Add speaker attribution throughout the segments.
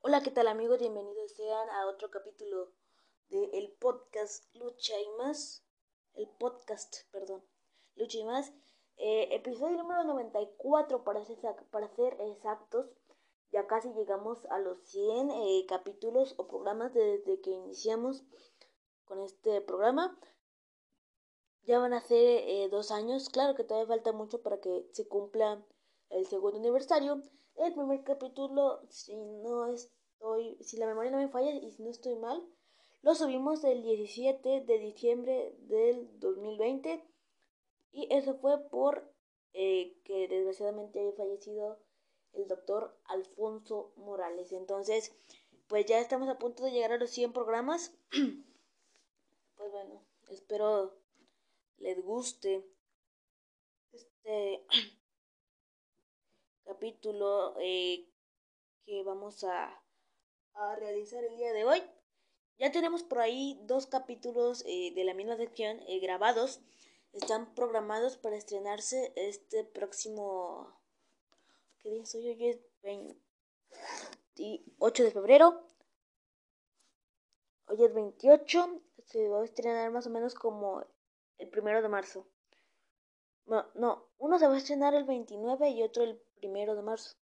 Speaker 1: Hola, ¿qué tal amigos? Bienvenidos sean a otro capítulo del el podcast Lucha y más. El podcast, perdón. Lucha y más. Eh, episodio número 94 para ser, para ser exactos. Ya casi llegamos a los 100 eh, capítulos o programas desde que iniciamos con este programa. Ya van a ser eh, dos años. Claro que todavía falta mucho para que se cumpla el segundo aniversario. El primer capítulo, si no estoy, si la memoria no me falla y si no estoy mal, lo subimos el 17 de diciembre del 2020 y eso fue por eh, que desgraciadamente había fallecido el doctor Alfonso Morales. Entonces, pues ya estamos a punto de llegar a los 100 programas. pues bueno, espero les guste este capítulo eh, que vamos a, a, realizar el día de hoy. Ya tenemos por ahí dos capítulos eh, de la misma sección eh, grabados. Están programados para estrenarse este próximo... ¿Qué día soy hoy? Es 28 de febrero. Hoy es 28. Se va a estrenar más o menos como el primero de marzo. No, no, uno se va a estrenar el 29 y otro el primero de marzo.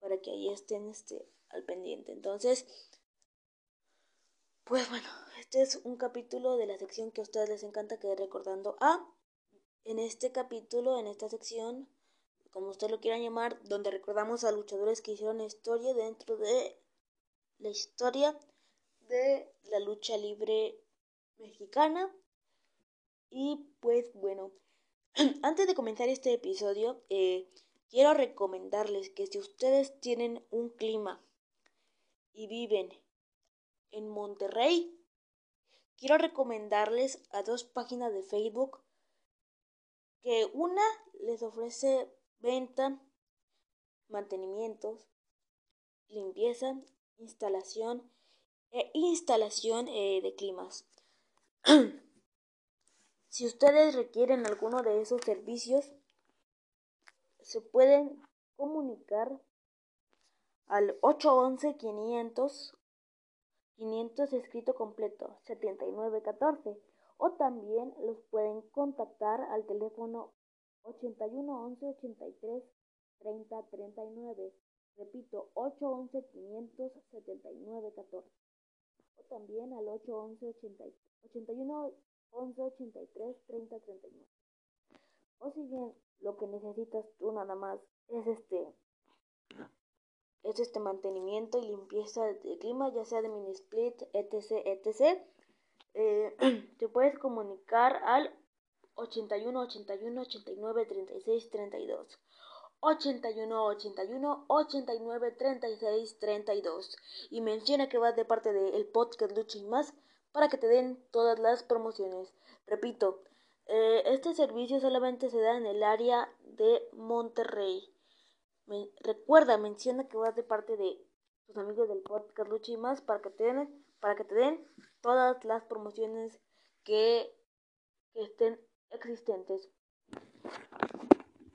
Speaker 1: Para que ahí estén este, al pendiente. Entonces, pues bueno, este es un capítulo de la sección que a ustedes les encanta que recordando a. En este capítulo, en esta sección, como ustedes lo quieran llamar, donde recordamos a luchadores que hicieron historia dentro de la historia de la lucha libre mexicana. Y pues bueno, Antes de comenzar este episodio, eh, quiero recomendarles que si ustedes tienen un clima y viven en Monterrey, quiero recomendarles a dos páginas de Facebook que una les ofrece venta, mantenimientos, limpieza, instalación e instalación eh, de climas. Si ustedes requieren alguno de esos servicios, se pueden comunicar al 811 500 500 escrito completo 7914 o también los pueden contactar al teléfono 81 11 83 30 39 repito 811 500 7914 o también al 811 81 11 83 30 39. O si bien lo que necesitas tú nada más es este es este mantenimiento y limpieza de clima, ya sea de mini split, etc, etc. Eh, te puedes comunicar al 81 81 89 36 32. 81 81 89 36 32 y menciona que vas de parte del podcast Lucha y más para que te den todas las promociones. Repito, eh, este servicio solamente se da en el área de Monterrey. recuerda, menciona que vas de parte de tus amigos del podcast Lucha y más para que te den, para que te den todas las promociones que, que estén existentes.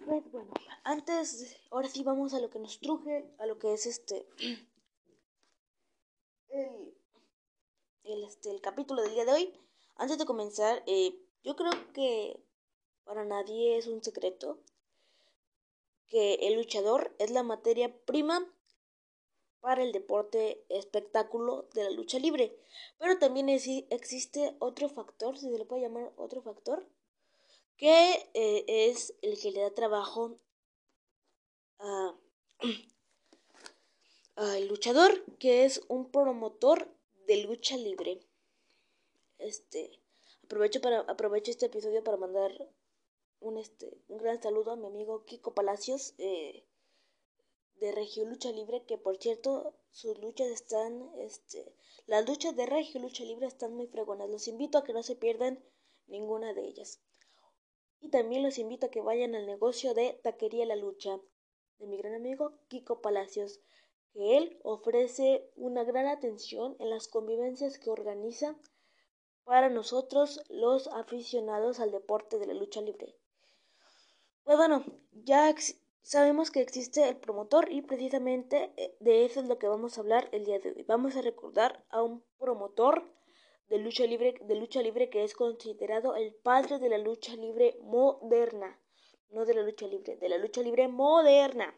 Speaker 1: Pues bueno, antes, ahora sí vamos a lo que nos truje, a lo que es este el el, este, el capítulo del día de hoy. Antes de comenzar, eh, yo creo que para nadie es un secreto que el luchador es la materia prima para el deporte espectáculo de la lucha libre. Pero también existe otro factor, si se le puede llamar otro factor, que eh, es el que le da trabajo al luchador, que es un promotor de lucha libre. Este, aprovecho para aprovecho este episodio para mandar un este un gran saludo a mi amigo Kiko Palacios eh, de Regio Lucha Libre, que por cierto sus luchas están este las luchas de Regio Lucha Libre están muy fregonas. Los invito a que no se pierdan ninguna de ellas. Y también los invito a que vayan al negocio de Taquería La Lucha de mi gran amigo Kiko Palacios que él ofrece una gran atención en las convivencias que organiza para nosotros los aficionados al deporte de la lucha libre. Pues bueno, ya, sabemos que existe el promotor y precisamente eh, de eso es lo que vamos a hablar el día de hoy. Vamos a recordar a un promotor de lucha libre, de lucha libre que es considerado el padre de la lucha libre moderna. No de la lucha libre, de la lucha libre moderna.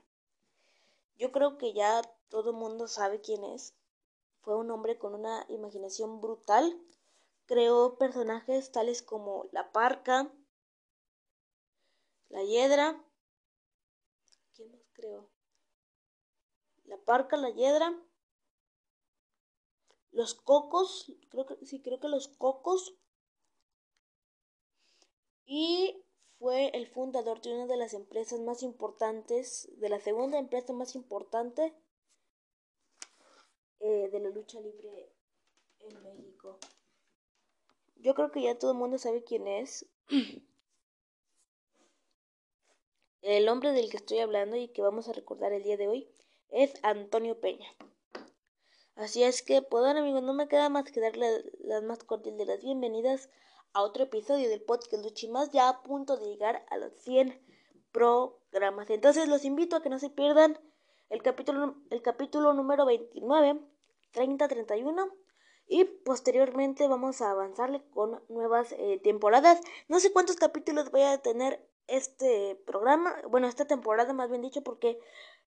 Speaker 1: Yo creo que ya todo el mundo sabe quién es. Fue un hombre con una imaginación brutal. Creó personajes tales como la parca, la hiedra, ¿Quién más creo? La parca, la hiedra. Los cocos, creo que sí, creo que los cocos. Y fue el fundador de una de las empresas más importantes, de la segunda empresa más importante eh, de la lucha libre en México. Yo creo que ya todo el mundo sabe quién es. El hombre del que estoy hablando y que vamos a recordar el día de hoy es Antonio Peña. Así es que, pues amigos, no me queda más que darle las más cordiales de las bienvenidas a otro episodio del podcast Luchi Más, ya a punto de llegar a los 100 programas. Entonces los invito a que no se pierdan el capítulo, el capítulo número 29, 30, 31 y posteriormente vamos a avanzarle con nuevas eh, temporadas. No sé cuántos capítulos voy a tener este programa, bueno, esta temporada más bien dicho, porque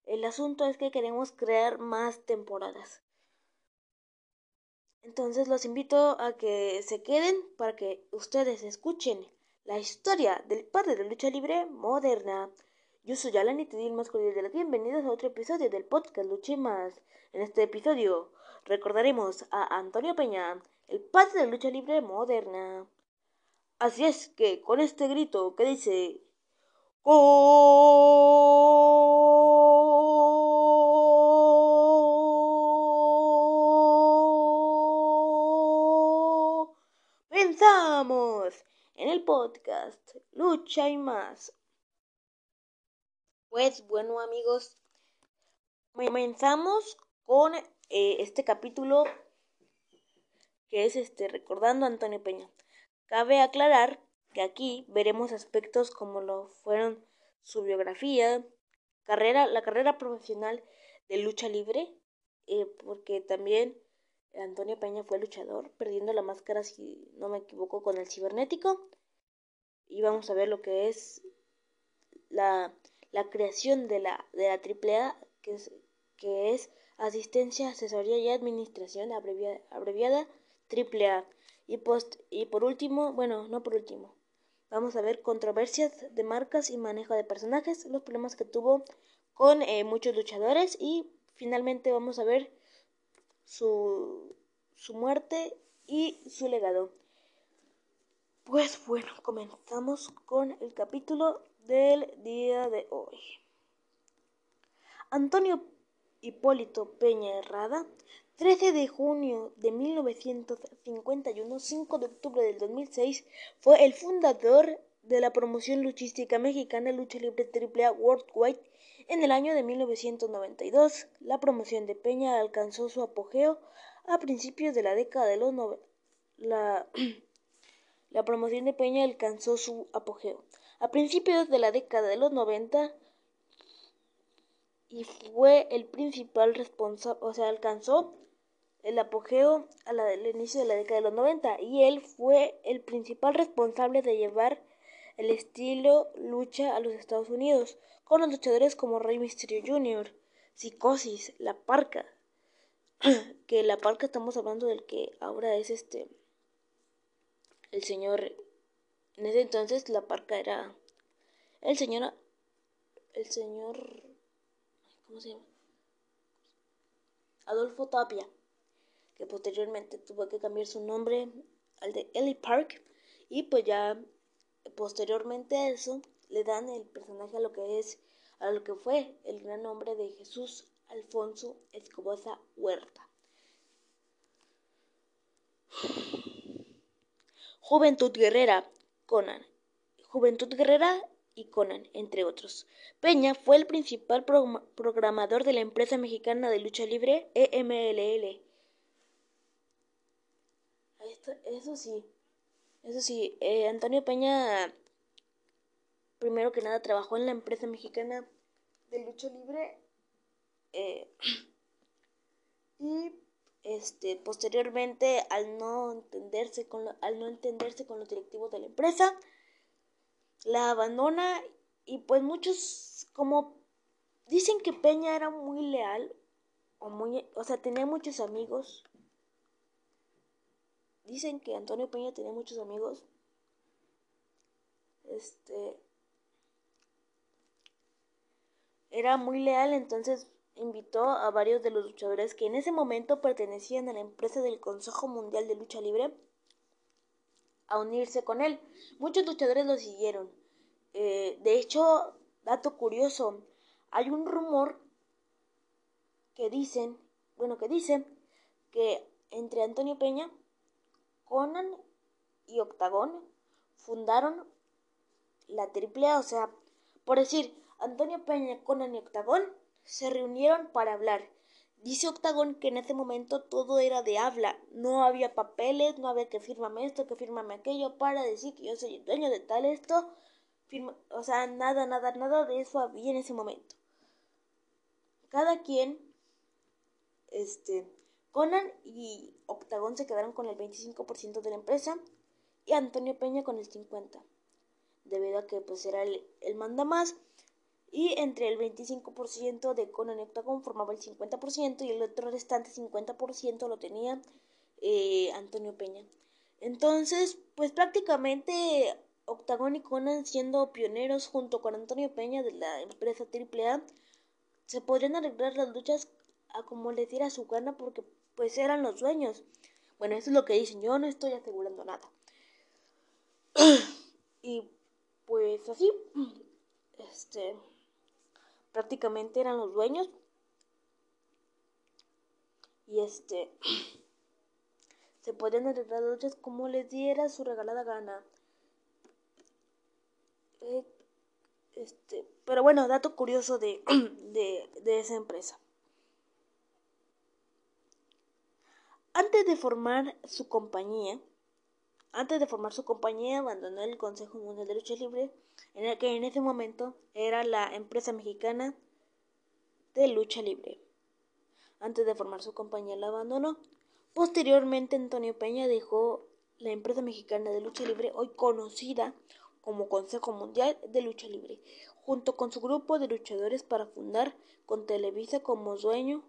Speaker 1: el asunto es que queremos crear más temporadas. Entonces los invito a que se queden para que ustedes escuchen la historia del padre de lucha libre moderna. Yo soy Alan y te doy más cordial de las bienvenidas a otro episodio del podcast Luche Más. En este episodio recordaremos a Antonio Peña, el padre de lucha libre moderna. Así es que con este grito que dice Pensamos en el podcast Lucha y más. Pues bueno amigos, comenzamos con eh, este capítulo que es este recordando a Antonio Peña. Cabe aclarar que aquí veremos aspectos como lo fueron su biografía, carrera, la carrera profesional de lucha libre, eh, porque también Antonio Peña fue luchador, perdiendo la máscara, si no me equivoco, con el cibernético. Y vamos a ver lo que es la, la creación de la, de la AAA, que es, que es Asistencia, Asesoría y Administración, abreviada, abreviada AAA. Y, post, y por último, bueno, no por último, Vamos a ver controversias de marcas y manejo de personajes, los problemas que tuvo con eh, muchos luchadores y finalmente vamos a ver su, su muerte y su legado. Pues bueno, comenzamos con el capítulo del día de hoy. Antonio Hipólito Peña Herrada 13 de junio de 1951, 5 de octubre del 2006, fue el fundador de la promoción luchística mexicana Lucha Libre AAA Worldwide. En el año de 1992, la promoción de Peña alcanzó su apogeo a principios de la década de los la, la promoción de Peña alcanzó su apogeo a principios de la década de los 90 y fue el principal responsable, o sea, alcanzó el apogeo al inicio de la década de los 90 y él fue el principal responsable de llevar el estilo lucha a los Estados Unidos con los luchadores como Rey Mysterio Jr., Psicosis, La Parca, que La Parca estamos hablando del que ahora es este el señor en ese entonces La Parca era el señor el señor ¿cómo se llama? Adolfo Tapia que posteriormente tuvo que cambiar su nombre al de Ellie Park y pues ya posteriormente a eso le dan el personaje a lo que es a lo que fue el gran nombre de Jesús Alfonso Escobosa Huerta. Juventud Guerrera, Conan. Juventud Guerrera y Conan, entre otros. Peña fue el principal programador de la empresa mexicana de lucha libre EMLL eso sí, eso sí, Antonio Peña, primero que nada, trabajó en la empresa mexicana de lucha libre. Eh, y este posteriormente al no entenderse con al no entenderse con los directivos de la empresa la abandona y pues muchos como dicen que Peña era muy leal o muy o sea tenía muchos amigos. Dicen que Antonio Peña tenía muchos amigos. Este era muy leal entonces invitó a varios de los luchadores que en ese momento pertenecían a la empresa del Consejo Mundial de Lucha Libre a unirse con él. Muchos luchadores lo siguieron. Eh, de hecho, dato curioso, hay un rumor que dicen, bueno, que dice que entre Antonio Peña, Conan y Octagón fundaron la AAA, o sea, por decir, Antonio Peña, Conan y Octagón se reunieron para hablar. Dice Octagón que en ese momento todo era de habla, no había papeles, no había que firmarme esto, que firmarme aquello para decir que yo soy el dueño de tal esto. o sea, nada, nada, nada de eso había en ese momento. Cada quien, este, Conan y Octagón se quedaron con el 25% de la empresa y Antonio Peña con el 50%, debido a que pues era el, el manda más y entre el 25% de Conan Octagon formaba el 50% y el otro restante 50% lo tenía eh, Antonio Peña. Entonces, pues prácticamente Octagon y Conan siendo pioneros junto con Antonio Peña de la empresa AAA, se podrían arreglar las luchas a como les diera su gana porque pues eran los dueños. Bueno, eso es lo que dicen, yo no estoy asegurando nada. y pues así, este prácticamente eran los dueños. Y este se podían arreglar luchas como les diera su regalada gana. Eh, este, pero bueno, dato curioso de, de, de esa empresa. Antes de formar su compañía, antes de formar su compañía, abandonó el Consejo Mundial de Lucha Libre, en el que en ese momento era la empresa mexicana de lucha libre. Antes de formar su compañía la abandonó. Posteriormente Antonio Peña dejó la empresa mexicana de lucha libre, hoy conocida como Consejo Mundial de Lucha Libre, junto con su grupo de luchadores para fundar con Televisa como dueño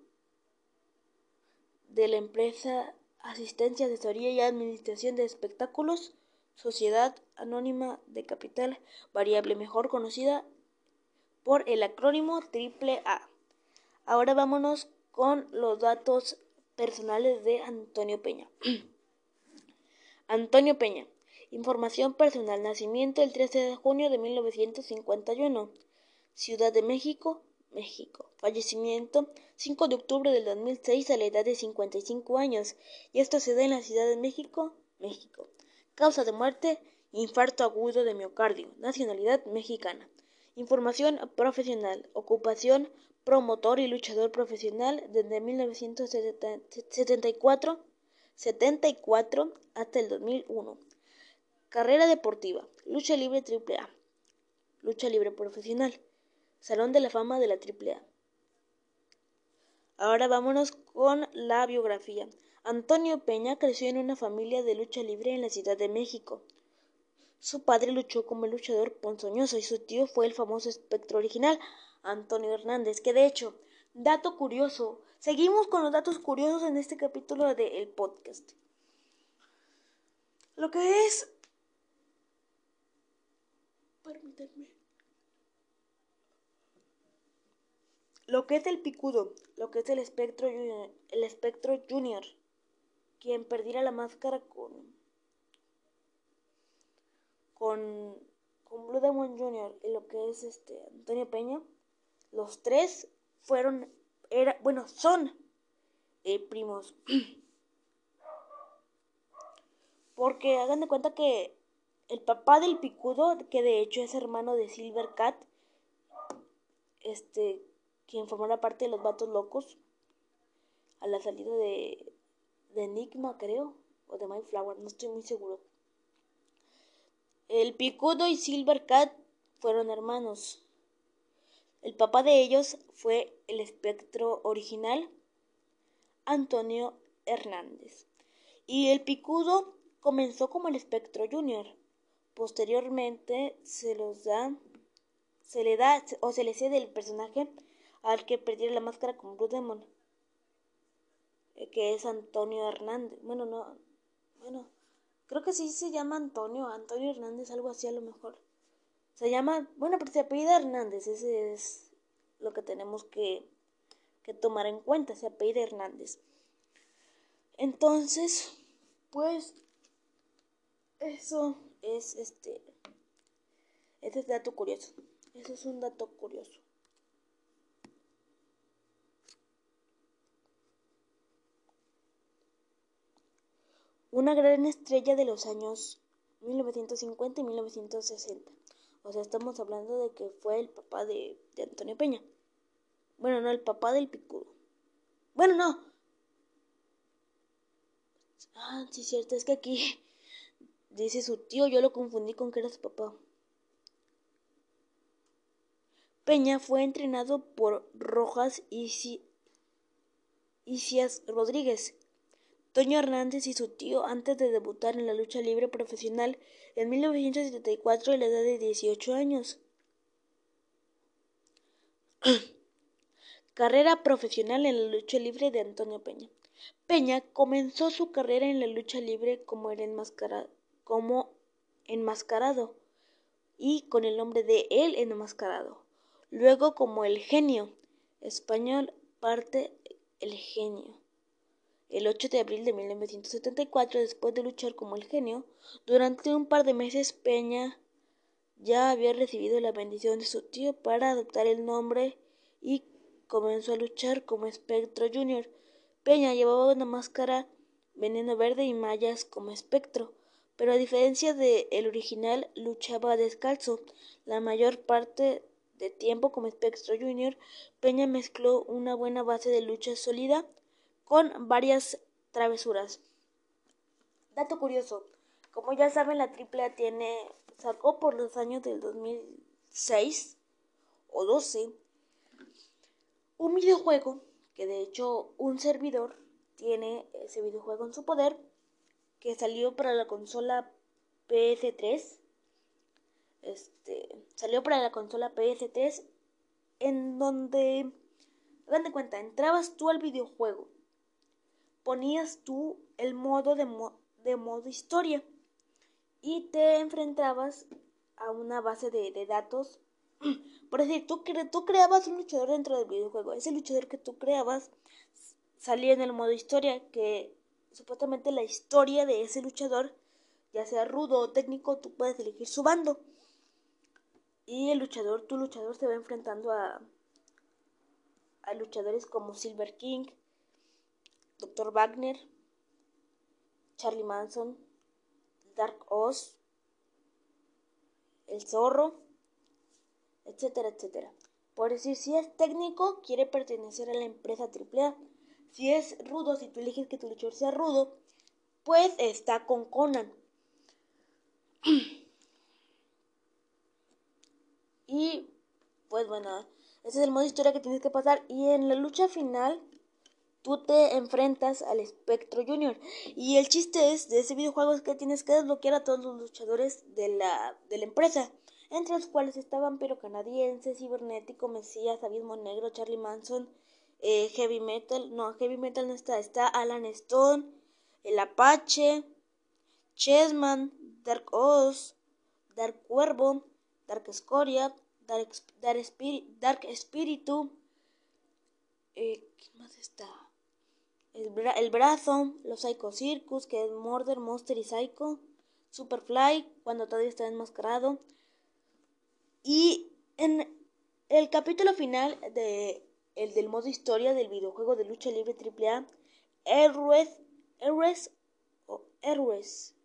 Speaker 1: de la empresa Asistencia, Asesoría y Administración de Espectáculos, Sociedad Anónima de Capital Variable, mejor conocida por el acrónimo AAA. Ahora vámonos con los datos personales de Antonio Peña. Antonio Peña. Información personal. Nacimiento el 13 de junio de 1951. Ciudad de México, México. Fallecimiento 5 de octubre del 2006 a la edad de 55 años. Y esto se da en la Ciudad de México, México. Causa de muerte, infarto agudo de miocardio. Nacionalidad mexicana. Información profesional. Ocupación, promotor y luchador profesional desde 1974 74 hasta el 2001. Carrera deportiva. Lucha libre AAA. Lucha libre profesional. Salón de la Fama de la AAA. Ahora vámonos con la biografía. Antonio Peña creció en una familia de lucha libre en la Ciudad de México. Su padre luchó como luchador ponzoñoso y su tío fue el famoso espectro original, Antonio Hernández, que de hecho, dato curioso, seguimos con los datos curiosos en este capítulo del podcast. Lo que es... Permítanme. Lo que es el picudo, lo que es el espectro el espectro junior, quien perdiera la máscara con con con Blue Demon Jr. y lo que es este Antonio Peña, los tres fueron era bueno, son eh, primos. Porque hagan de cuenta que el papá del picudo, que de hecho es hermano de Silver Cat, este quien la parte de los vatos locos a la salida de, de Enigma, creo, o de My Flower, no estoy muy seguro. El Picudo y Silver Cat fueron hermanos. El papá de ellos fue el espectro original, Antonio Hernández. Y el picudo comenzó como el espectro junior. Posteriormente se los da, se le da o se le cede el personaje al que perdiera la máscara con Blue Demon, que es Antonio Hernández. Bueno, no, bueno, creo que sí se llama Antonio, Antonio Hernández, algo así a lo mejor. Se llama, bueno, pero se apellida Hernández, ese es lo que tenemos que, que tomar en cuenta, se apellida Hernández. Entonces, pues, eso es este, ese es dato curioso, eso es un dato curioso. Una gran estrella de los años 1950 y 1960. O sea, estamos hablando de que fue el papá de, Antonio Peña. Bueno, no, el papá del picudo. Bueno, no. Ah, sí, cierto, es que aquí dice su tío, yo lo confundí con que era su papá. Peña fue entrenado por Rojas y Isias Rodríguez, Toño Hernández y su tío antes de debutar en la lucha libre profesional en 1974 a la edad de 18 años. Carrera profesional en la lucha libre de Antonio Peña. Peña comenzó su carrera en la lucha libre como, el como enmascarado y con el nombre de El Enmascarado. Luego como el genio español parte el genio el 8 de abril de 1974, después de luchar como el genio, durante un par de meses Peña ya había recibido la bendición de su tío para adoptar el nombre y comenzó a luchar como Espectro Junior. Peña llevaba una máscara veneno verde y mallas como espectro, pero a diferencia de el original luchaba descalzo. La mayor parte de tiempo como Espectro Junior, Peña mezcló una buena base de lucha sólida con varias travesuras. Dato curioso, como ya saben, la AAA tiene, sacó por los años del 2006 o 12 un videojuego que de hecho un servidor tiene ese videojuego en su poder que salió para la consola PS3 este salió para la consola PS3 en donde hagan de cuenta entrabas tú al videojuego ponías tú el modo de, de modo historia y te enfrentabas a una base de, datos. Por decir, tú, tú creabas un luchador dentro del videojuego. Ese luchador que tú creabas salía en el modo historia, que supuestamente la historia de ese luchador, ya sea rudo o técnico, tú puedes elegir su bando. Y el luchador, tu luchador se va enfrentando a, a luchadores como Silver King, Dr. Wagner, Charlie Manson, Dark Oz, El Zorro, etcétera, etcétera. Por decir, si es técnico, quiere pertenecer a la empresa AAA. Si es rudo, si tú eliges que tu luchador sea rudo, pues está con Conan. y pues bueno, ese es el modo historia que tienes que pasar. Y en la lucha final tú te enfrentas al Espectro Junior. Y el chiste es de ese videojuego es que tienes que desbloquear a todos los luchadores de la, de la empresa, entre los cuales estaban Pero Canadiense, Cibernético, Mesías, Abismo Negro, Charlie Manson, eh, Heavy Metal, no, Heavy Metal no está, está Alan Stone, El Apache, Chessman, Dark Oz, Dark Cuervo, Dark Escoria, Dark, Dark, Spirit, Dark Espíritu, eh, ¿qué más está? el, brazo, los Psycho Circus, que es Murder, Monster y Psycho, Superfly, cuando todavía está enmascarado. Y en el capítulo final de el del modo historia del videojuego de lucha libre AAA, Héroes, Héroes o Héroes,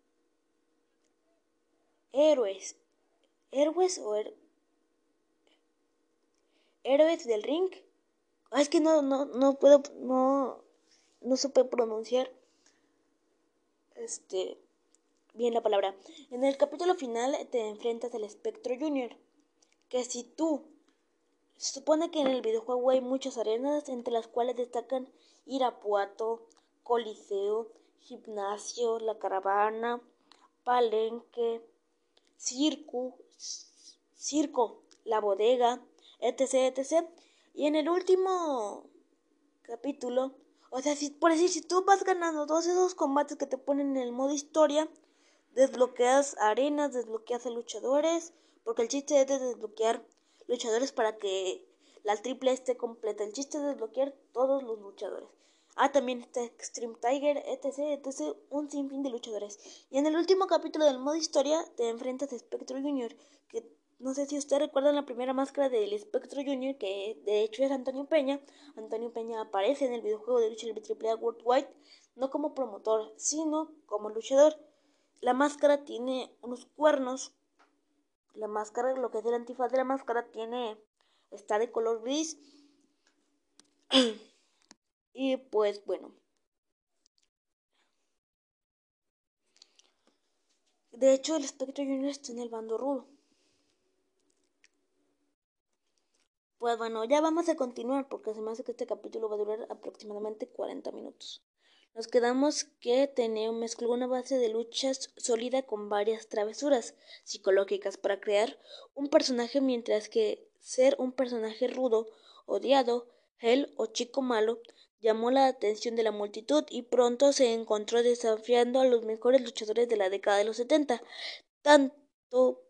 Speaker 1: Héroes, Héroes o Héroes del Ring. Ah, es que no, no, no puedo, no, no supe pronunciar este bien la palabra. En el capítulo final te enfrentas al espectro junior, que si tú supone que en el videojuego hay muchas arenas, entre las cuales destacan Irapuato, Coliseo, Gimnasio, La Caravana, Palenque, Circo, Circo, La Bodega, etc, etc. Y en el último capítulo, o sea, si, por decir, si tú vas ganando todos esos combates que te ponen en el modo historia, desbloqueas arenas, desbloqueas a luchadores, porque el chiste es de desbloquear luchadores para que la triple esté completa. El chiste es desbloquear todos los luchadores. Ah, también está Extreme Tiger, etc, etc, un sinfín de luchadores. Y en el último capítulo del modo historia te enfrentas a Spectro Junior, que no sé si ustedes recuerdan la primera máscara del Spectro Junior, que de hecho es Antonio Peña. Antonio Peña aparece en el videojuego de lucha libre AAA Worldwide, no como promotor, sino como luchador. La máscara tiene unos cuernos la máscara, lo que es el antifaz de la máscara, tiene, está de color gris. y pues bueno. De hecho, el espectro junior está en el bando rudo. Pues bueno, ya vamos a continuar porque se me hace que este capítulo va a durar aproximadamente 40 minutos. Nos quedamos que Teneo mezcló una base de luchas sólida con varias travesuras psicológicas para crear un personaje mientras que ser un personaje rudo, odiado, él o chico malo llamó la atención de la multitud y pronto se encontró desafiando a los mejores luchadores de la década de los 70, tanto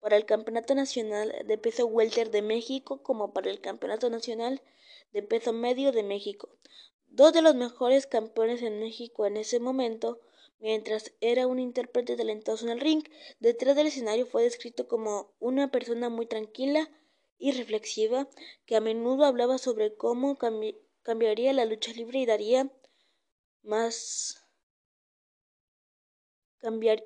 Speaker 1: para el Campeonato Nacional de Peso Welter de México como para el Campeonato Nacional de Peso Medio de México. Dos de los mejores campeones en México en ese momento, mientras era un intérprete talentoso en el ring, detrás del escenario fue descrito como una persona muy tranquila y reflexiva, que a menudo hablaba sobre cómo cambiaría la lucha libre y daría más cambiar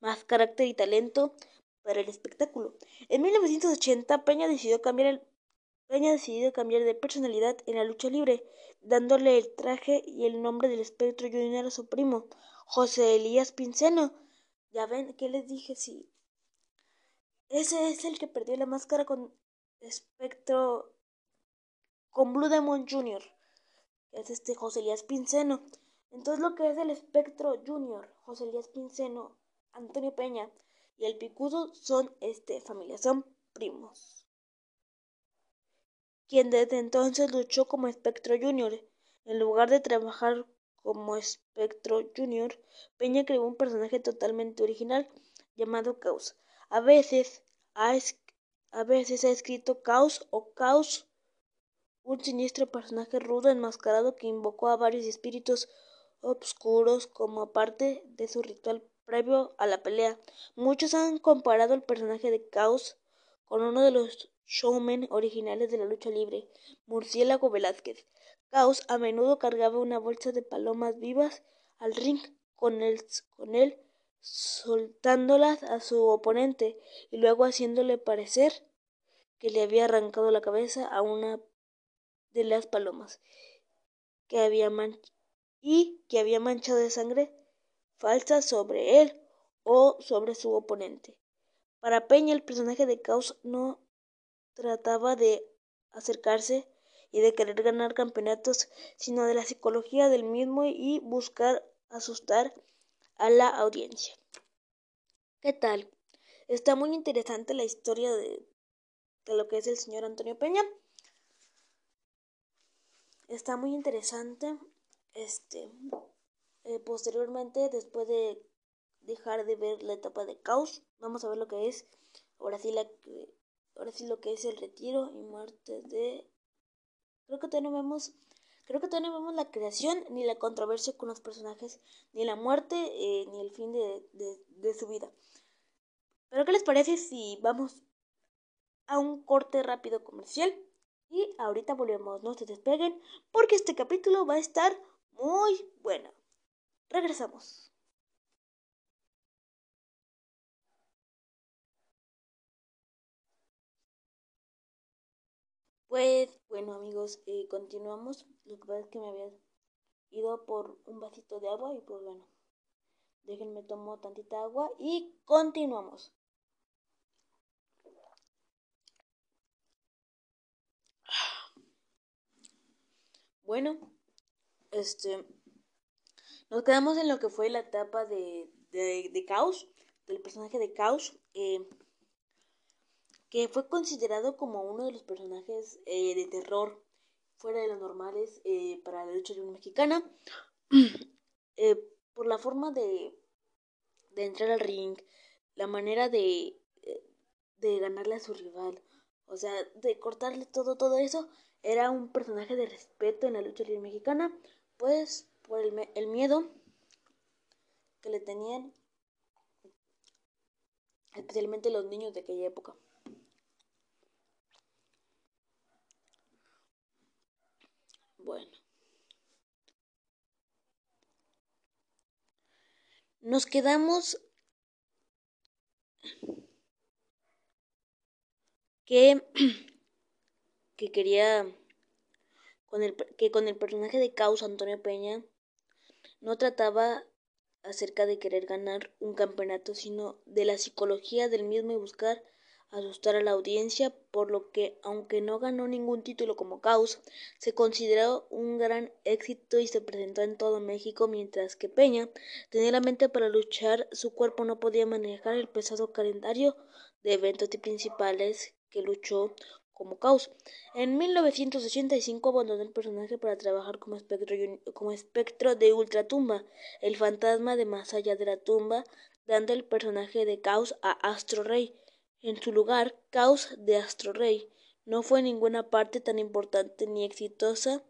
Speaker 1: más carácter y talento para el espectáculo. En 1980 Peña decidió cambiar Peña decidió cambiar de personalidad en la lucha libre, dándole el traje y el nombre del espectro junior a su primo, José Elías Pinceno. Ya ven que les dije, sí. Ese es el que perdió la máscara con espectro con Blue Demon Jr., es este José Elías Pinceno. Entonces lo que es el espectro junior, José Elías Pinceno, Antonio Peña y el Picudo son este familia, son primos quien desde entonces luchó como Espectro Junior. En lugar de trabajar como Espectro Junior, Peña creó un personaje totalmente original llamado Caos. A veces ha, a veces ha escrito Caos o Caos, un siniestro personaje rudo enmascarado que invocó a varios espíritus obscuros como parte de su ritual previo a la pelea. Muchos han comparado el personaje de Caos con uno de los showmen originales de la lucha libre, Murciélago Velázquez. Caos a menudo cargaba una bolsa de palomas vivas al ring con él, con él soltándolas a su oponente y luego haciéndole parecer que le había arrancado la cabeza a una de las palomas que había y que había manchado de sangre falsa sobre él o sobre su oponente. Para Peña el personaje de Caos no trataba de acercarse y de querer ganar campeonatos, sino de la psicología del mismo y buscar asustar a la audiencia. ¿Qué tal? Está muy interesante la historia de, de lo que es el señor Antonio Peña. Está muy interesante. Este, eh, posteriormente, después de dejar de ver la etapa de caos, vamos a ver lo que es ahora sí la ahora sí lo que es el retiro y muerte de creo que todavía no vemos creo que todavía no vemos la creación ni la controversia con los personajes ni la muerte eh, ni el fin de, de su vida. Pero qué les parece si vamos a un corte rápido comercial y ahorita volvemos. No se despeguen porque este capítulo va a estar muy bueno Regresamos. Pues bueno amigos, eh, continuamos. Lo que pasa es que me había ido por un vasito de agua y pues bueno, déjenme tomo tantita agua y continuamos. Bueno, este nos quedamos en lo que fue la etapa de, de, Caos, del personaje de Caos, eh, que fue considerado como uno de los personajes eh, de terror fuera de los normales eh, para la lucha libre mexicana, por la forma de, de entrar al ring, la manera de, de ganarle a su rival, o sea, de cortarle todo, todo eso, era un personaje de respeto en la lucha libre mexicana, pues por el, el miedo que le tenían especialmente los niños de aquella época. Bueno. Nos quedamos que, que quería con el, que con el personaje de Caos Antonio Peña no trataba acerca de querer ganar un campeonato, sino de la psicología del mismo y buscar asustar a la audiencia, por lo que, aunque no ganó ningún título como Caos, se consideró un gran éxito y se presentó en todo México, mientras que Peña tenía la mente para luchar, su cuerpo no podía manejar el pesado calendario de eventos principales que luchó como Caos. En 1985 abandonó el personaje para trabajar como espectro, de Ultratumba, el fantasma de más allá de la tumba, dando el personaje de Caos a Astro Rey. En su lugar, Caos de Astro Rey no fue en ninguna parte tan importante ni exitosa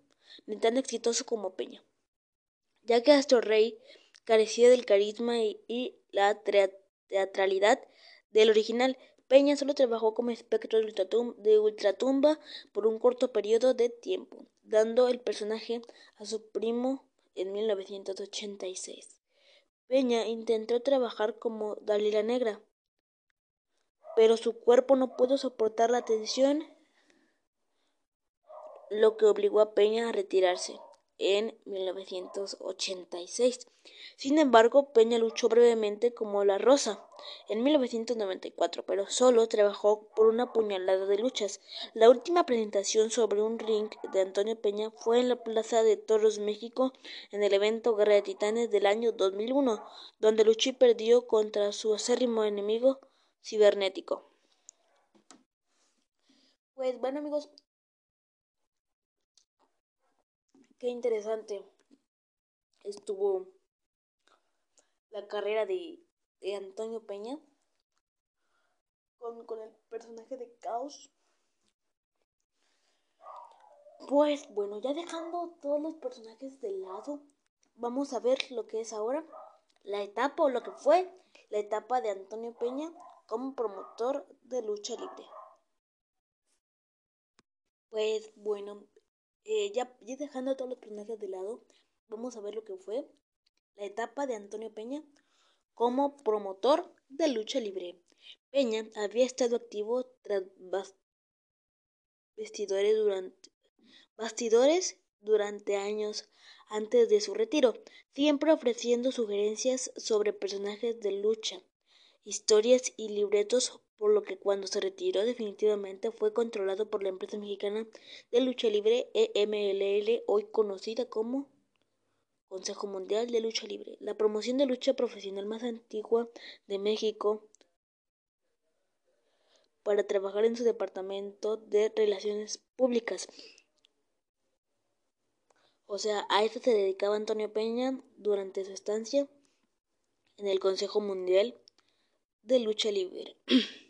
Speaker 1: ni tan exitoso como Peña, ya que Astro Rey carecía del carisma y la teatralidad del original Peña solo trabajó como espectro de Ultratumba por un corto periodo de tiempo, dando el personaje a su primo en 1986. Peña intentó trabajar como Dalila Negra, pero su cuerpo no pudo soportar la tensión, lo que obligó a Peña a retirarse en 1986. Sin embargo, Peña luchó brevemente como La Rosa en 1994, pero solo trabajó por una puñalada de luchas. La última presentación sobre un ring de Antonio Peña fue en la Plaza de Toros, México, en el evento Guerra de Titanes del año 2001, donde luchó y perdió contra su acérrimo enemigo cibernético. Pues bueno amigos, qué interesante estuvo la carrera de, de Antonio Peña con, con, el personaje de Caos. Pues bueno, ya dejando todos los personajes de lado, vamos a ver lo que es ahora la etapa o lo que fue la etapa de Antonio Peña como promotor de lucha libre. Pues bueno, eh, ya, dejando todos los personajes de lado, vamos a ver lo que fue la etapa de Antonio Peña como promotor de lucha libre. Peña había estado activo tras bastidores durante, bastidores durante años antes de su retiro, siempre ofreciendo sugerencias sobre personajes de lucha, historias y libretos por lo que cuando se retiró definitivamente fue controlado por la empresa mexicana de lucha libre EMLL, hoy conocida como Consejo Mundial de Lucha Libre, la promoción de lucha profesional más antigua de México, para trabajar en su departamento de relaciones públicas. O sea, a esto se dedicaba Antonio Peña durante su estancia en el Consejo Mundial de Lucha Libre.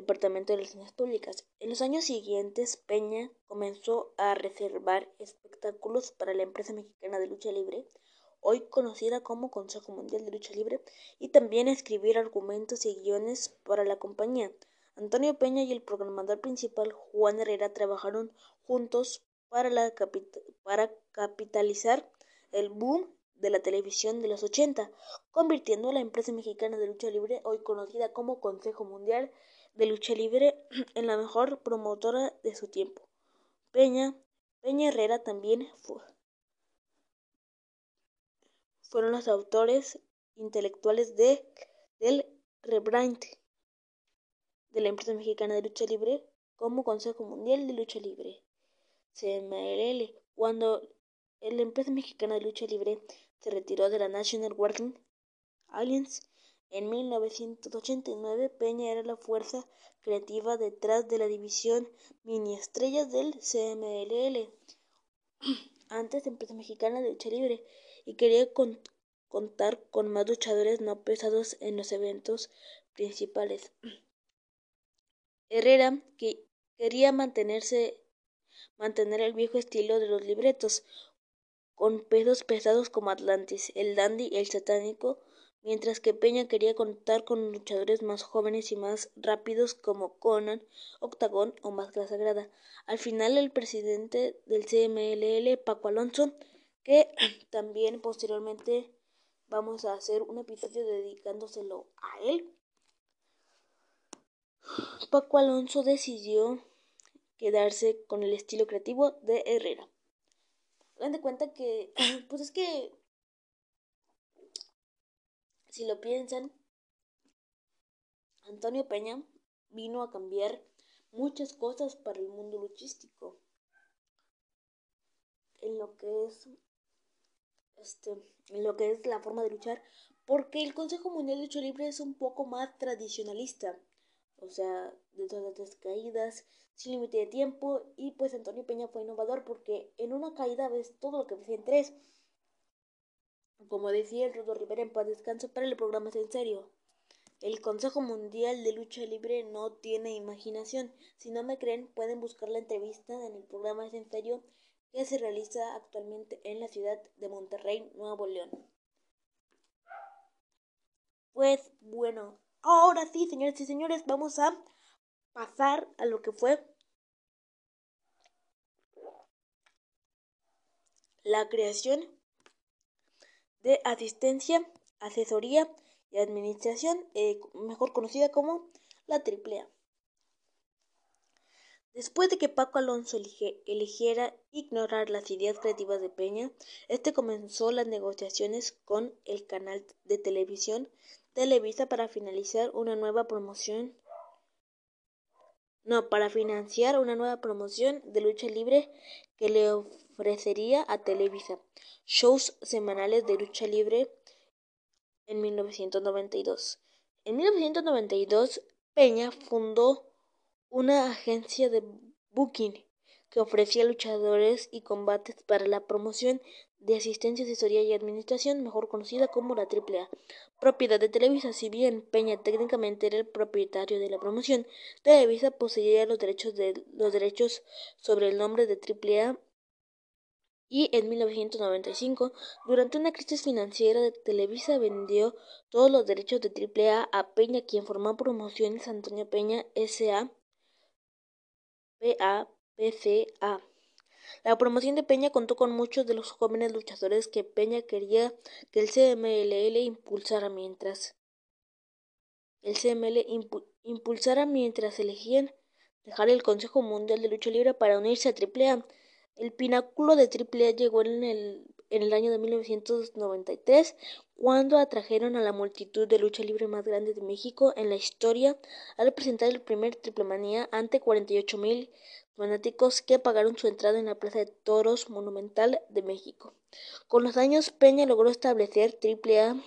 Speaker 1: Departamento de Relaciones Públicas. En los años siguientes, Peña comenzó a reservar espectáculos para la empresa mexicana de lucha libre, hoy conocida como Consejo Mundial de Lucha Libre, y también escribir argumentos y guiones para la compañía. Antonio Peña y el programador principal Juan Herrera trabajaron juntos para, la para capitalizar el boom de la televisión de los 80, convirtiendo a la empresa mexicana de lucha libre, hoy conocida como Consejo Mundial de lucha libre en la mejor promotora de su tiempo. Peña, Peña Herrera también fue, fueron los autores intelectuales de, del rebrand de la empresa mexicana de lucha libre como Consejo Mundial de Lucha Libre, CMLL, cuando la empresa mexicana de lucha libre se retiró de la National Wrestling Alliance en 1989, Peña era la fuerza creativa detrás de la división mini estrellas del CMLL, antes empresa mexicana de lucha libre, y quería contar con más luchadores no pesados en los eventos principales. Herrera que quería mantenerse mantener el viejo estilo de los libretos, con pesos pesados como Atlantis, el Dandy, el Satánico, mientras que Peña quería contar con luchadores más jóvenes y más rápidos como Conan, Octagon o Máscara Sagrada. Al final el presidente del CMLL, Paco Alonso, que también posteriormente vamos a hacer un episodio dedicándoselo a él. Paco Alonso decidió quedarse con el estilo creativo de Herrera. Hagan de cuenta que, pues es que si lo piensan, Antonio Peña vino a cambiar muchas cosas para el mundo luchístico. En lo que es este, en lo que es la forma de luchar, porque el Consejo Mundial de Lucha Libre es un poco más tradicionalista. O sea, de todas las caídas, sin límite de tiempo, y pues Antonio Peña fue innovador porque en una caída ves todo lo que ves en tres. Como decía el Rudo Rivera en paz descanso, para el programa es en serio. El Consejo Mundial de Lucha Libre no tiene imaginación. Si no me creen, pueden buscar la entrevista en el programa Es en serio que se realiza actualmente en la ciudad de Monterrey, Nuevo León. Pues bueno, ahora sí, señores y señores, vamos a pasar a lo que fue la creación de asistencia, asesoría y administración, eh, mejor conocida como la AAA. Después de que Paco Alonso eligiera ignorar las ideas creativas de Peña, este comenzó las negociaciones con el canal de televisión Televisa para finalizar una nueva promoción. No, para financiar una nueva promoción de lucha libre que le ofrecería a Televisa shows semanales de lucha libre en 1992. En 1992, Peña fundó una agencia de booking que ofrecía luchadores y combates para la promoción de asistencia, asesoría y administración, mejor conocida como la AAA. Propiedad de Televisa, si bien Peña técnicamente era el propietario de la promoción, Televisa poseía los derechos, de, los derechos sobre el nombre de AAA y en 1995, durante una crisis financiera Televisa, vendió todos los derechos de AAA a Peña, quien formó Promociones Antonio Peña S.A. PAPCA. La promoción de Peña contó con muchos de los jóvenes luchadores que Peña quería que el CMLL impulsara mientras el CML impulsara mientras elegían dejar el Consejo Mundial de Lucha Libre para unirse a AAA. El pináculo de AAA llegó en el, en el año de 1993, cuando atrajeron a la multitud de lucha libre más grande de México en la historia al presentar el primer Triple Manía ante 48 mil fanáticos que pagaron su entrada en la Plaza de Toros Monumental de México. Con los años, Peña logró establecer AAA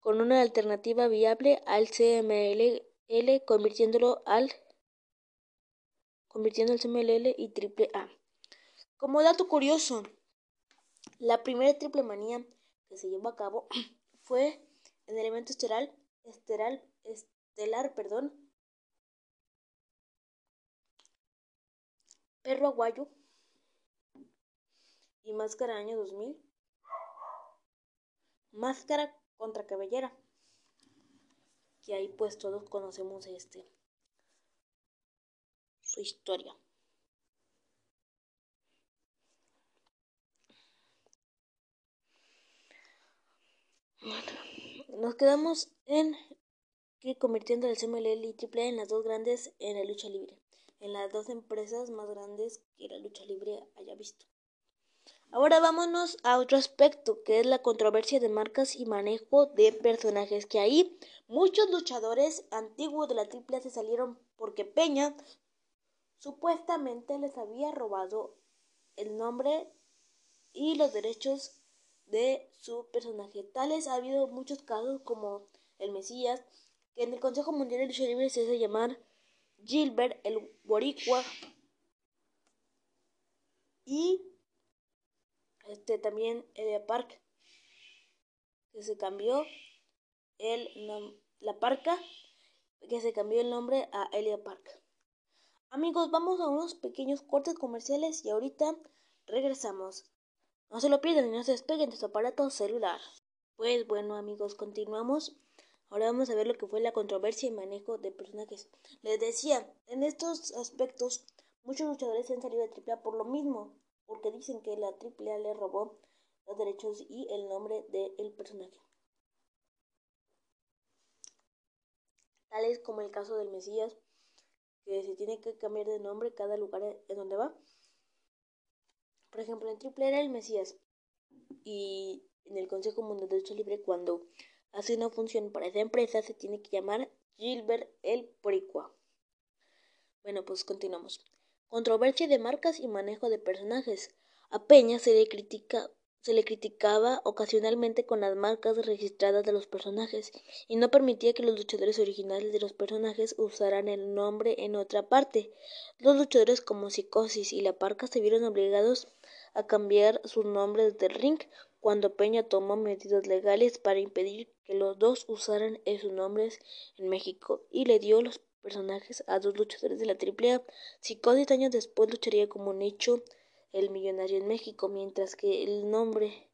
Speaker 1: con una alternativa viable al CMLL, convirtiéndolo al convirtiendo el CMLL y AAA. Como dato curioso, la primera triple manía que se llevó a cabo fue en el evento estelar, estelar, estelar perdón, Perro Aguayo y Máscara año 2000. Máscara contra Cabellera. Que ahí pues todos conocemos este su historia. nos quedamos en que convirtiendo el CMLL y AAA en las dos grandes en la lucha libre, en las dos empresas más grandes que la lucha libre haya visto. Ahora vámonos a otro aspecto, que es la controversia de marcas y manejo de personajes, que ahí muchos luchadores antiguos de la AAA se salieron porque Peña supuestamente les había robado el nombre y los derechos de su personaje. Tales ha habido muchos casos como el Mesías, que en el Consejo Mundial de Lucha Libre se hace llamar Gilbert el Boricua. Y este también Elia Park, que se cambió el la parca, que se cambió el nombre a Elia Park. Amigos, vamos a unos pequeños cortes comerciales y ahorita regresamos. No se lo pierdan y no se despeguen de su aparato celular. Pues bueno amigos, continuamos. Ahora vamos a ver lo que fue la controversia y manejo de personajes. Les decía, en estos aspectos, muchos luchadores han salido de AAA por lo mismo, porque dicen que la AAA le robó los derechos y el nombre del personaje. Tales como el caso del Mesías, que se tiene que cambiar de nombre cada lugar en donde va. Por ejemplo, en Triple era el Mesías y en el Consejo Mundial de Lucha Libre cuando hace una función para esa empresa se tiene que llamar Gilbert el Poricua. Bueno, pues continuamos. Controversia de marcas y manejo de personajes. A Peña se le critica se le criticaba ocasionalmente con las marcas registradas de los personajes y no permitía que los luchadores originales de los personajes usaran el nombre en otra parte. Los luchadores como Psicosis y La Parca se vieron obligados a cambiar sus nombres del ring cuando Peña tomó medidas legales para impedir que los dos usaran esos nombres en México y le dio los personajes a dos luchadores de la AAA. Psicosis años después lucharía como Nicho el millonario en México, mientras que el nombre,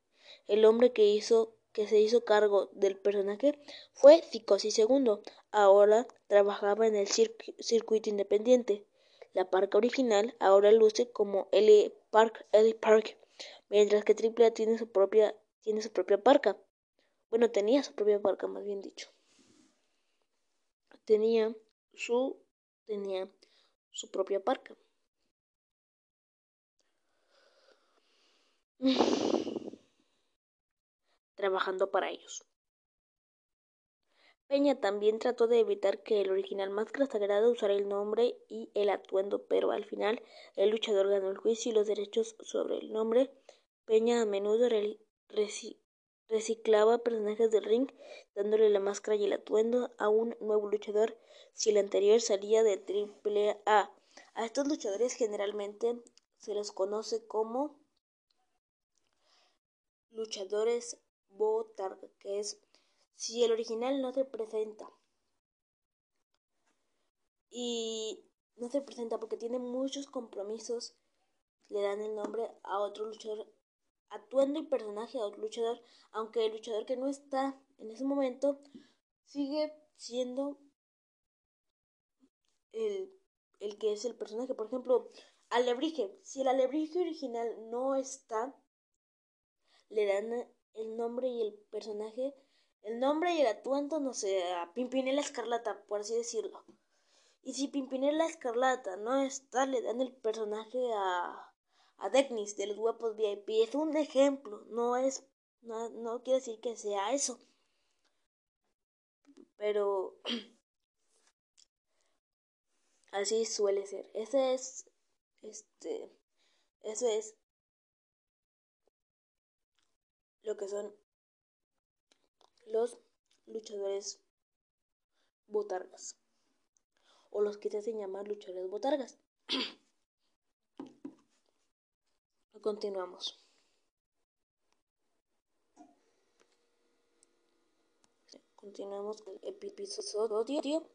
Speaker 1: el hombre que hizo que se hizo cargo del personaje fue Psicosis II. Ahora trabajaba en el circuito independiente. La parca original ahora luce como L Park, L Park, mientras que AAA tiene su propia tiene su propia parca. Bueno, tenía su propia parca, más bien dicho. Tenía su tenía su propia parca. trabajando para ellos. Peña también trató de evitar que el original Máscara Sagrada usara el nombre y el atuendo, pero al final el luchador ganó el juicio y los derechos sobre el nombre. Peña a menudo reciclaba personajes del ring, dándole la máscara y el atuendo a un nuevo luchador si el anterior salía de triple A. A estos luchadores generalmente se los conoce como luchadores botarga, que es si el original no se presenta. Y no se presenta porque tiene muchos compromisos, le dan el nombre a otro luchador, atuendo y personaje a otro luchador, aunque el luchador que no está en ese momento sigue siendo el, el que es el personaje. Por ejemplo, Alebrije. Si el Alebrije original no está, le dan el nombre y el personaje, el nombre y el atuendo, no sé, a Pimpinela Escarlata, por así decirlo. Y si Pimpinela Escarlata no está, le dan el personaje a, a Decnis de los guapos VIP. Es un ejemplo, no es, no, no quiere decir que sea eso. Pero así suele ser. Ese es, este, eso es lo que son los luchadores botargas o los que se hacen llamar luchadores botargas. Continuamos. Continuamos con el episodio.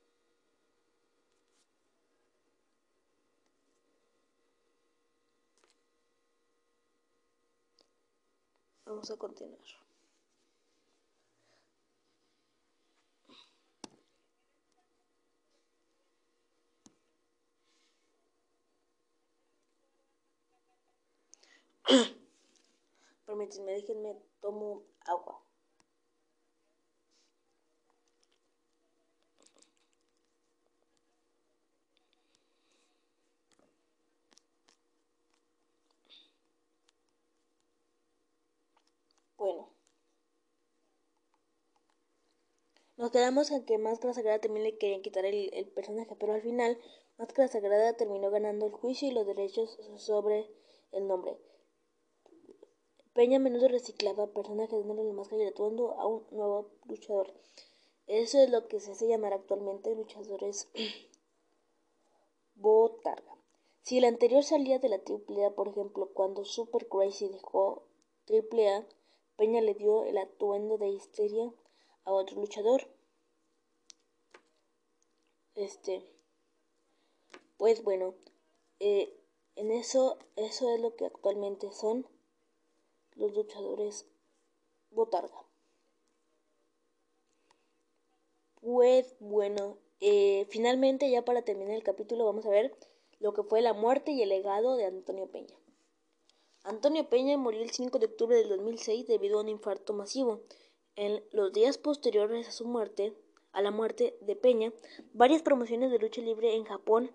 Speaker 1: Vamos a continuar. Permítanme, déjenme tomo agua. Bueno. Nos quedamos en que Máscara Sagrada también le querían quitar el, el personaje, pero al final Máscara Sagrada terminó ganando el juicio y los derechos sobre el nombre. Peña a menudo reciclaba personajes dándole la máscara y actuando a un nuevo luchador. Eso es lo que se hace llamar actualmente luchadores botarga. Si el anterior salía de la AAA, por ejemplo, cuando Super Crazy dejó AAA, Peña le dio el atuendo de histeria a otro luchador. Este, pues bueno, eh, en eso, eso es lo que actualmente son los luchadores botarga. Pues bueno, eh, finalmente ya para terminar el capítulo vamos a ver lo que fue la muerte y el legado de Antonio Peña. Antonio Peña murió el 5 de octubre del 2006 debido a un infarto masivo. En los días posteriores a su muerte, a la muerte de Peña, varias promociones de lucha libre en Japón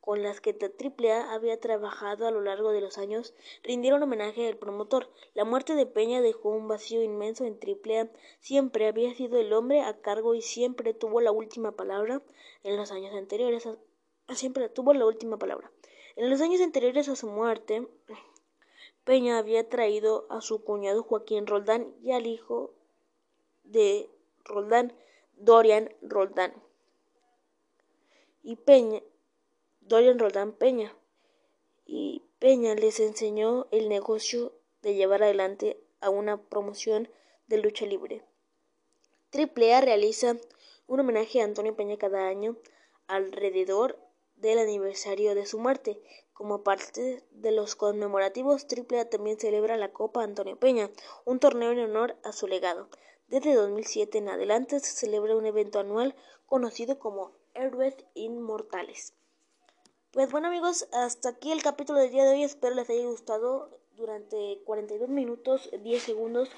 Speaker 1: con las que AAA había trabajado a lo largo de los años rindieron homenaje al promotor. La muerte de Peña dejó un vacío inmenso en AAA. Siempre había sido el hombre a cargo y siempre tuvo la última palabra en los años anteriores. siempre tuvo la última palabra. En los años anteriores a su muerte, Peña había traído a su cuñado Joaquín Roldán y al hijo de Roldán, Dorian Roldán. Y Peña Dorian Roldán Peña. Y Peña les enseñó el negocio de llevar adelante a una promoción de lucha libre. Triple A realiza un homenaje a Antonio Peña cada año alrededor del aniversario de su muerte. Como parte de los conmemorativos, AAA también celebra la Copa Antonio Peña, un torneo en honor a su legado. Desde 2007 en adelante se celebra un evento anual conocido como Héroes Inmortales. Pues bueno amigos, hasta aquí el capítulo del día de hoy. Espero les haya gustado durante 42 minutos 10 segundos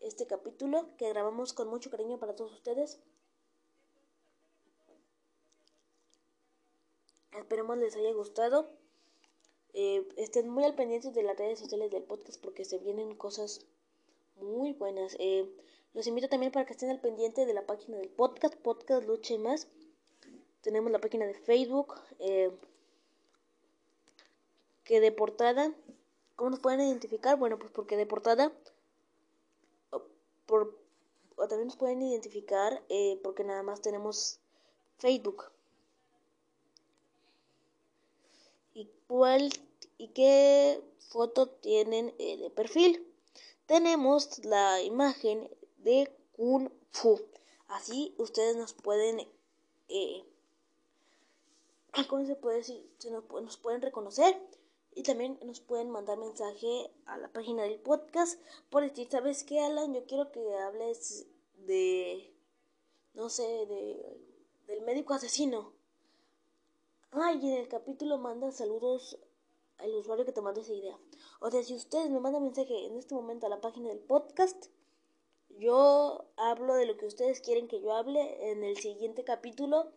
Speaker 1: este capítulo que grabamos con mucho cariño para todos ustedes. Esperemos les haya gustado. Eh, estén muy al pendiente de las redes sociales del podcast porque se vienen cosas muy buenas. Eh, los invito también para que estén al pendiente de la página del podcast, Podcast Luche Más. Tenemos la página de Facebook. Eh, que de portada, ¿cómo nos pueden identificar? Bueno, pues porque de portada, por, o también nos pueden identificar eh, porque nada más tenemos Facebook. ¿Y cuál y qué foto tienen eh, de perfil? Tenemos la imagen de Kung Fu. Así ustedes nos pueden eh, ¿cómo se puede decir? Nos, pueden reconocer y también nos pueden mandar mensaje a la página del podcast por decir, ¿sabes qué, Alan? Yo quiero que hables de, no sé, de, del médico asesino. Ay, en el capítulo manda saludos al usuario que te mandó esa idea. O sea, si ustedes me mandan mensaje en este momento a la página del podcast, yo hablo de lo que ustedes quieren que yo hable en el siguiente capítulo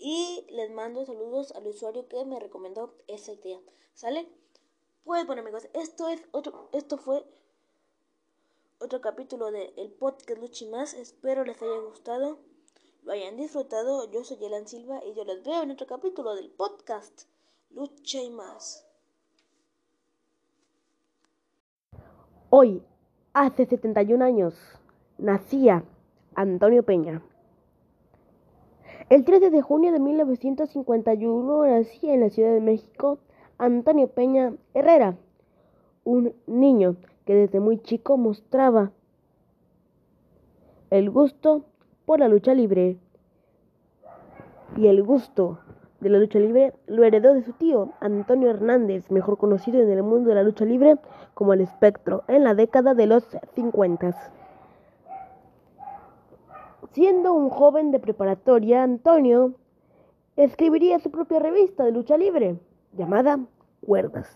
Speaker 1: y les mando saludos al usuario que me recomendó esa idea. ¿Sale? Pues bueno amigos, esto es otro, esto fue otro capítulo de el podcast Luchi Más. Espero les haya gustado, lo hayan disfrutado. Yo soy Elan Silva y yo les veo en otro capítulo del podcast Lucha y Más.
Speaker 2: Hoy, hace 71 años, nacía Antonio Peña. El 13 de junio de 1951 nací en la Ciudad de México Antonio Peña Herrera, un niño que desde muy chico mostraba el gusto por la lucha libre y el gusto de la lucha libre lo heredó de su tío Antonio Hernández, mejor conocido en el mundo de la lucha libre como el espectro, en la década de los 50. Siendo un joven de preparatoria, Antonio escribiría su propia revista de lucha libre, llamada Cuerdas.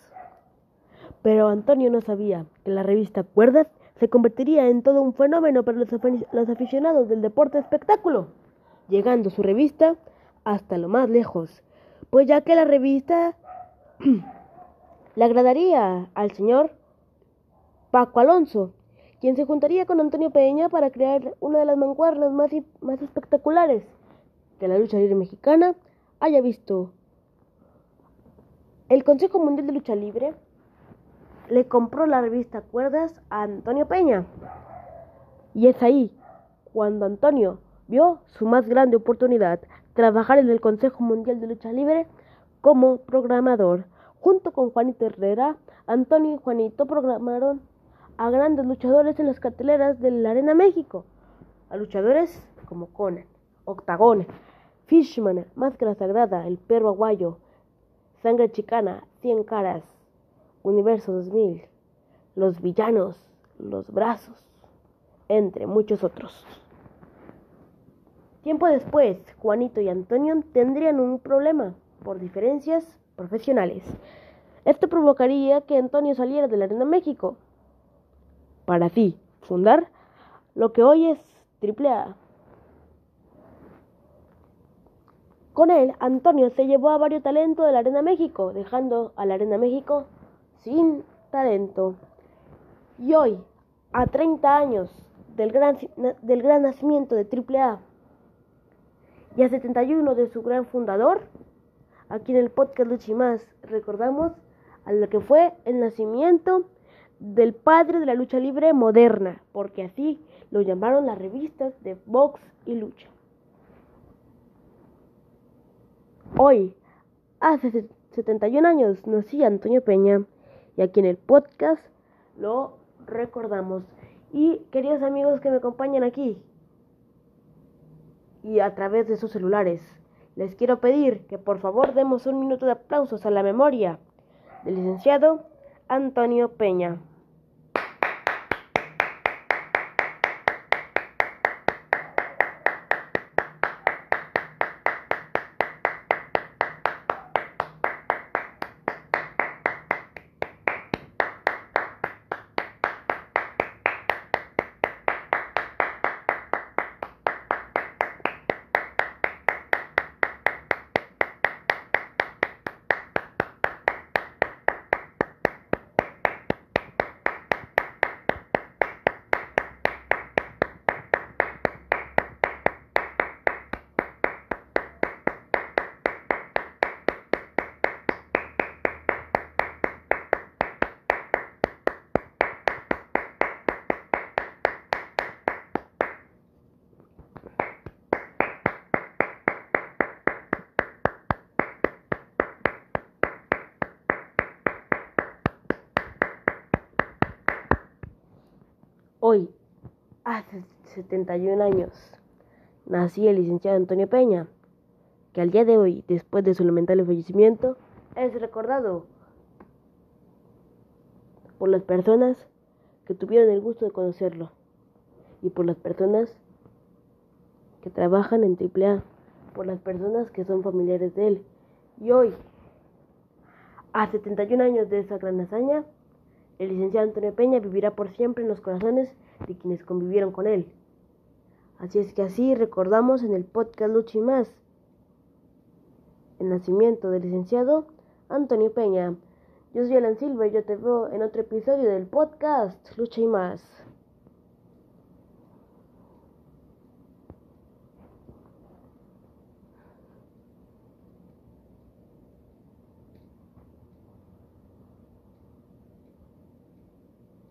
Speaker 2: Pero Antonio no sabía que la revista Cuerdas se convertiría en todo un fenómeno para los, los aficionados del deporte espectáculo, llegando su revista hasta lo más lejos, pues ya que la revista le agradaría al señor Paco Alonso, quien se juntaría con Antonio Peña para crear una de las mancuernas más, más espectaculares que la lucha libre mexicana haya visto. El Consejo Mundial de Lucha Libre le compró la revista Cuerdas a Antonio Peña. Y es ahí cuando Antonio vio su más grande oportunidad, trabajar en el Consejo Mundial de Lucha Libre como programador. Junto con Juanito Herrera, Antonio y Juanito programaron a grandes luchadores en las carteleras de la Arena México. A luchadores como Conan, Octagón, Fishman, Máscara Sagrada, El Perro Aguayo, Sangre Chicana, Cien Caras, Universo 2000, Los Villanos, Los Brazos, entre muchos otros. Tiempo después, Juanito y Antonio tendrían un problema por diferencias profesionales. Esto provocaría que Antonio saliera de la Arena México para así fundar lo que hoy es AAA. Con él, Antonio se llevó a varios talentos de la Arena México, dejando a la Arena México sin talento. Y hoy, a 30 años del gran, del gran nacimiento de AAA y a 71 de su gran fundador, aquí en el podcast Luchimás recordamos a lo que fue el nacimiento del padre de la lucha libre moderna, porque así lo llamaron las revistas de box y lucha. Hoy, hace 71 años, nací Antonio Peña y aquí en el podcast lo recordamos. Y queridos amigos que me acompañan aquí y a través de sus celulares, les quiero pedir que por favor demos un minuto de aplausos a la memoria del licenciado Antonio Peña. Hoy, hace 71 años, nací el licenciado Antonio Peña, que al día de hoy, después de su lamentable fallecimiento, es recordado por las personas que tuvieron el gusto de conocerlo y por las personas que trabajan en AAA, por las personas que son familiares de él. Y hoy, a 71 años de esa gran hazaña, el licenciado Antonio Peña vivirá por siempre en los corazones de quienes convivieron con él. Así es que así recordamos en el podcast Lucha y más el nacimiento del licenciado Antonio Peña. Yo soy Alan Silva y yo te veo en otro episodio del podcast Lucha y más.